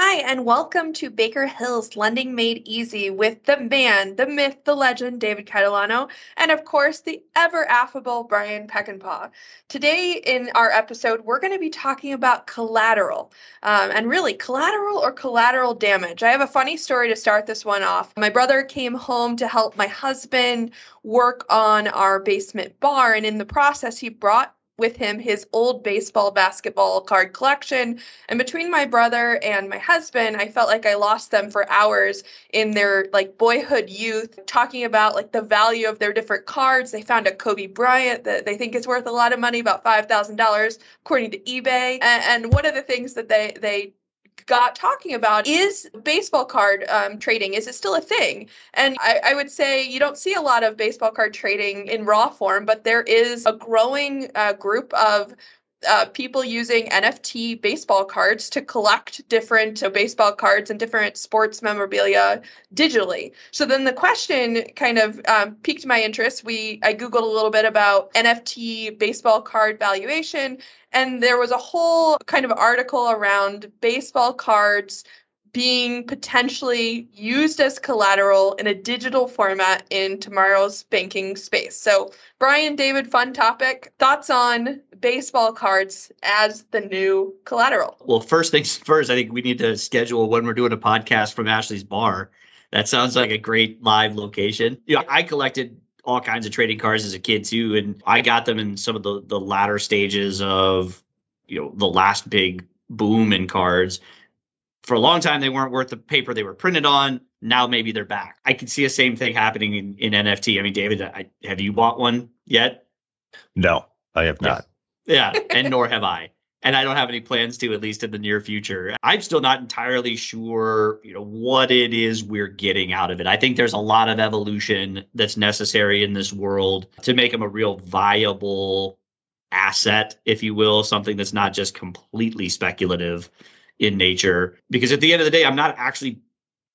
Hi, and welcome to Baker Hill's Lending Made Easy with the man, the myth, the legend, David Catalano, and of course, the ever affable Bryan Peckinpaugh. Today, in our episode, we're going to be talking about collateral um, and really collateral or collateral damage. I have a funny story to start this one off. My brother came home to help my husband work on our basement bar, and in the process, he brought with him his old baseball basketball card collection. And between my brother and my husband, I felt like I lost them for hours in their like boyhood youth, talking about like the value of their different cards. They found a Kobe Bryant that they think is worth a lot of money, about five thousand dollars according to eBay. And, and one of the things that they they got talking about is baseball card um, trading. Is it still a thing? And I, I, would say you don't see a lot of baseball card trading in raw form, but there is a growing uh, group of uh, people using NFT baseball cards to collect different uh, baseball cards and different sports memorabilia digitally. So then the question kind of um, piqued my interest. We I googled a little bit about NFT baseball card valuation, and there was a whole kind of article around baseball cards being potentially used as collateral in a digital format in tomorrow's banking space. So, Bryan, David, fun topic. Thoughts on baseball cards as the new collateral? Well, first things first, I think we need to schedule when we're doing a podcast from Ashley's bar. That sounds like a great live location. Know, I collected all kinds of trading cards as a kid too, and I got them in some of the the latter stages of you know the last big boom in cards for a long time they weren't worth the paper they were printed on. Now maybe they're back. I could see the same thing happening in, in NFT. I mean, David, I, have you bought one yet? No, I have not. Yeah, yeah and nor have I. And I don't have any plans to, at least in the near future. I'm still not entirely sure, you know, what it is we're getting out of it. I think there's a lot of evolution that's necessary in this world to make them a real viable asset, if you will, something that's not just completely speculative in nature because at the end of the day i'm not actually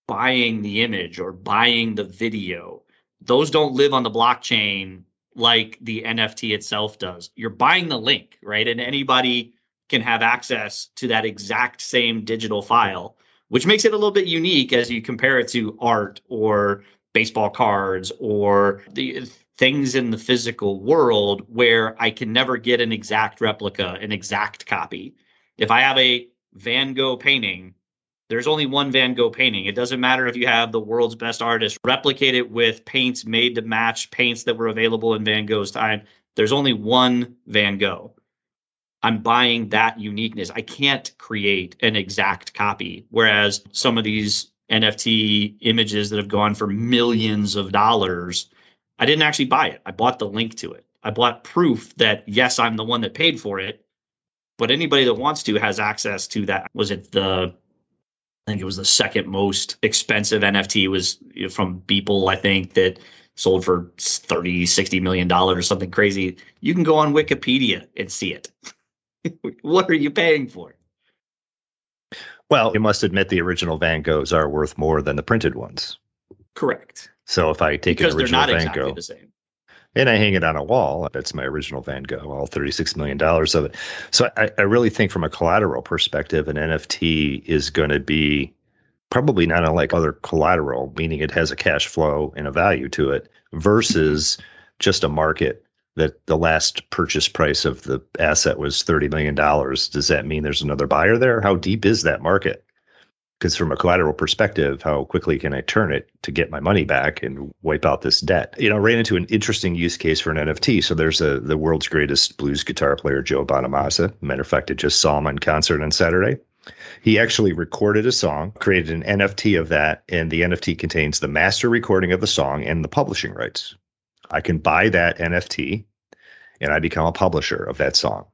buying the image or buying the video. Those don't live on the blockchain like the nft itself does. You're buying the link right? And anybody can have access to that exact same digital file which makes it a little bit unique as you compare it to art or baseball cards or the things in the physical world where I can never get an exact replica, an exact copy. If I have a Van Gogh painting, there's only one Van Gogh painting. It doesn't matter if you have the world's best artist replicate it with paints made to match paints that were available in Van Gogh's time. There's only one Van Gogh. I'm buying that uniqueness. I can't create an exact copy. Whereas some of these NFT images that have gone for millions of dollars, I didn't actually buy it. I bought the link to it. I bought proof that, yes, I'm the one that paid for it but anybody that wants to has access to that. Was it the I think it was the second most expensive NFT was from Beeple, I think, that sold for 30, 60 million dollars or something crazy. You can go on Wikipedia and see it. what are you paying for? Well, you must admit the original Van Goghs are worth more than the printed ones. Correct. So if I take because an original Van exactly Gogh, and I hang it on a wall. That's my original Van Gogh, all $36 million of it. So I, I really think from a collateral perspective, an NFT is going to be probably not unlike other collateral, meaning it has a cash flow and a value to it versus just a market that the last purchase price of the asset was $30 million. Does that mean there's another buyer there? How deep is that market? Because from a collateral perspective, how quickly can I turn it to get my money back and wipe out this debt? You know, ran into an interesting use case for an NFT. So there's a the world's greatest blues guitar player, Joe Bonamassa. Matter of fact, I just saw him on concert on Saturday. He actually recorded a song, created an NFT of that, and the NFT contains the master recording of the song and the publishing rights. I can buy that NFT and I become a publisher of that song.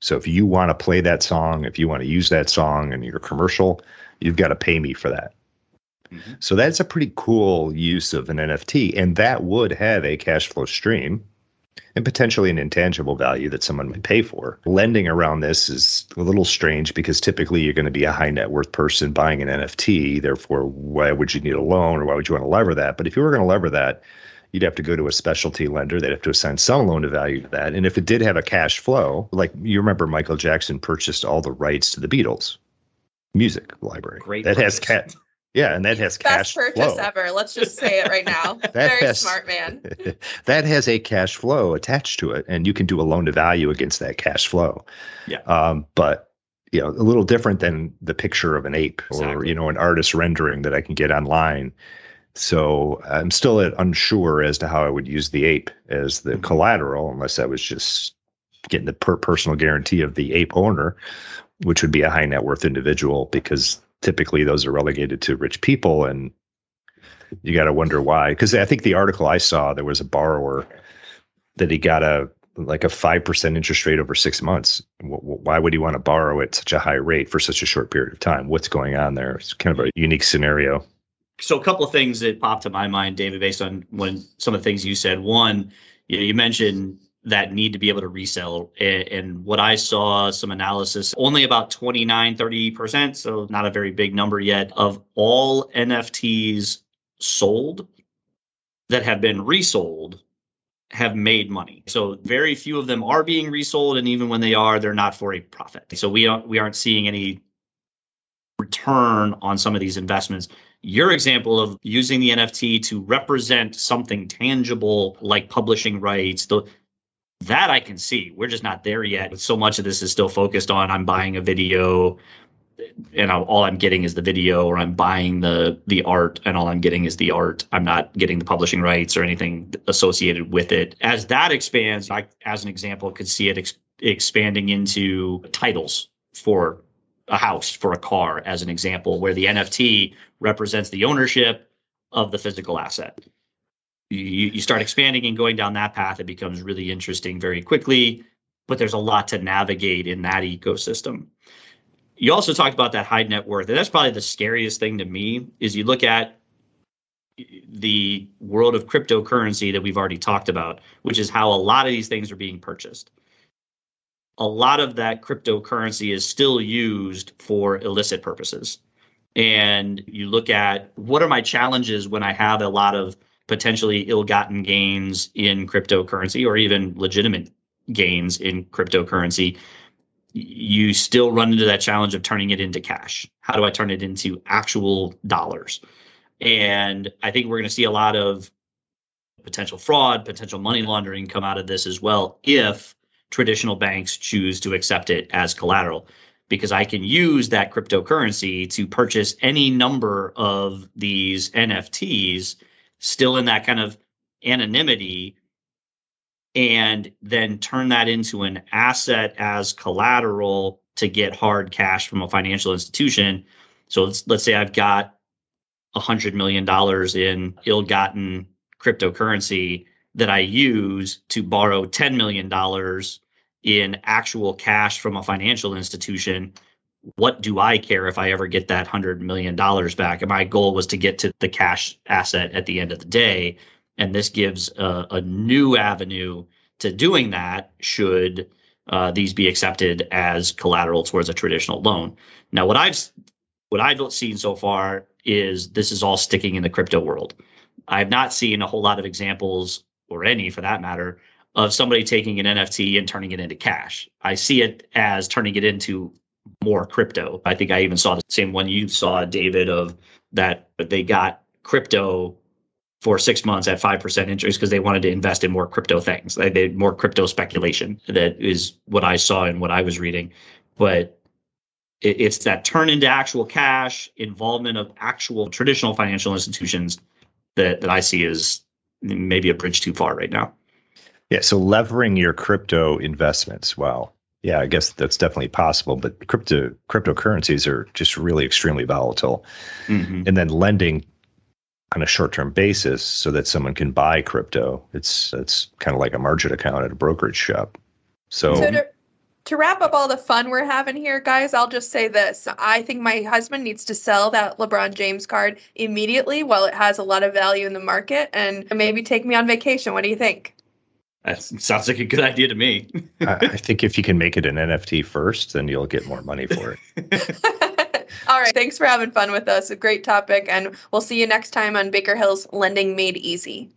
So if you want to play that song, if you want to use that song in your commercial, you've got to pay me for that. Mm-hmm. So that's a pretty cool use of an NFT. And that would have a cash flow stream and potentially an intangible value that someone might pay for. Lending around this is a little strange because typically you're going to be a high net worth person buying an NFT. Therefore, why would you need a loan or why would you want to lever that? But if you were going to lever that, you'd have to go to a specialty lender. They'd have to assign some loan to value to that. And if it did have a cash flow, like you remember Michael Jackson purchased all the rights to the Beatles music library. Great. That purchase. has cat. Yeah, and that has Best cash purchase flow. ever. Let's just say it right now. Very has, smart man. that has a cash flow attached to it, and you can do a loan to value against that cash flow. Yeah. Um, but you know, a little different than the picture of an ape exactly. or you know an artist rendering that I can get online. So I'm still unsure as to how I would use the ape as the mm-hmm. collateral, unless I was just getting the per personal guarantee of the ape owner, which would be a high net worth individual because typically those are relegated to rich people and you got to wonder why. Because i think the article i saw there was a borrower that he got a like a 5% interest rate over six months. Why would he want to borrow at such a high rate for such a short period of time? What's going on there? It's kind of a unique scenario. So a couple of things that popped to my mind david based on when some of the things you said. One you, know, you mentioned that need to be able to resell. And, and, what I saw, some analysis, only about 29, 30%, so not a very big number yet, of all NFTs sold that have been resold have made money. So very few of them are being resold. And even when they are, they're not for a profit. So we aren't, we aren't seeing any return on some of these investments. Your example of using the NFT to represent something tangible like publishing rights, the, that I can see. We're just not there yet. So much of this is still focused on I'm buying a video and all I'm getting is the video or I'm buying the the art and all I'm getting is the art. I'm not getting the publishing rights or anything associated with it. As that expands, I as an example could see it ex- expanding into titles for a house, for a car as an example where the NFT represents the ownership of the physical asset you, you start expanding and going down that path, it becomes really interesting very quickly. But there's a lot to navigate in that ecosystem. You also talked about that high net worth, and that's probably the scariest thing to me. Is you look at the world of cryptocurrency that we've already talked about, which is how a lot of these things are being purchased. A lot of that cryptocurrency is still used for illicit purposes. And you look at what are my challenges when I have a lot of potentially ill-gotten gains in cryptocurrency or even legitimate gains in cryptocurrency you still run into that challenge of turning it into cash. How do i turn it into actual dollars? And i think we're going to see a lot of potential fraud potential money laundering come out of this as well if traditional banks choose to accept it as collateral because I can use that cryptocurrency to purchase any number of these NFTs still in that kind of anonymity and then turn that into an asset as collateral to get hard cash from a financial institution. So let's let's say I've got a hundred million dollars in ill-gotten cryptocurrency that I use to borrow ten million dollars in actual cash from a financial institution what do I care if I ever get that hundred million dollars back? And my goal was to get to the cash asset at the end of the day. And this gives a, a new avenue to doing that should uh, these be accepted as collateral towards a traditional loan. Now, what I've what I've seen so far is this is all sticking in the crypto world. I've not seen a whole lot of examples, or any for that matter, of somebody taking an NFT and turning it into cash. I see it as turning it into more crypto. I think I even saw the same one you saw, David, of that they got crypto for six months at 5% interest because they wanted to invest in more crypto things. They did more crypto speculation. That is what I saw and what I was reading. But it, it's that turn into actual cash, involvement of actual traditional financial institutions that, that I see as maybe a bridge too far right now. Yeah. So levering your crypto investments. Wow yeah, I guess that's definitely possible. But crypto cryptocurrencies are just really extremely volatile, mm-hmm. and then lending on a short term basis so that someone can buy crypto. It's it's kind of like a margin account at a brokerage shop. So, so to, to wrap up all the fun we're having here, guys, I'll just say this: I think my husband needs to sell that LeBron James card immediately while it has a lot of value in the market, and maybe take me on vacation. What do you think? That sounds like a good idea to me. I, I think if you can make it an NFT first, then you'll get more money for it. All right. Thanks for having fun with us. A great topic. And we'll see you next time on Baker Hill's Lending Made Easy.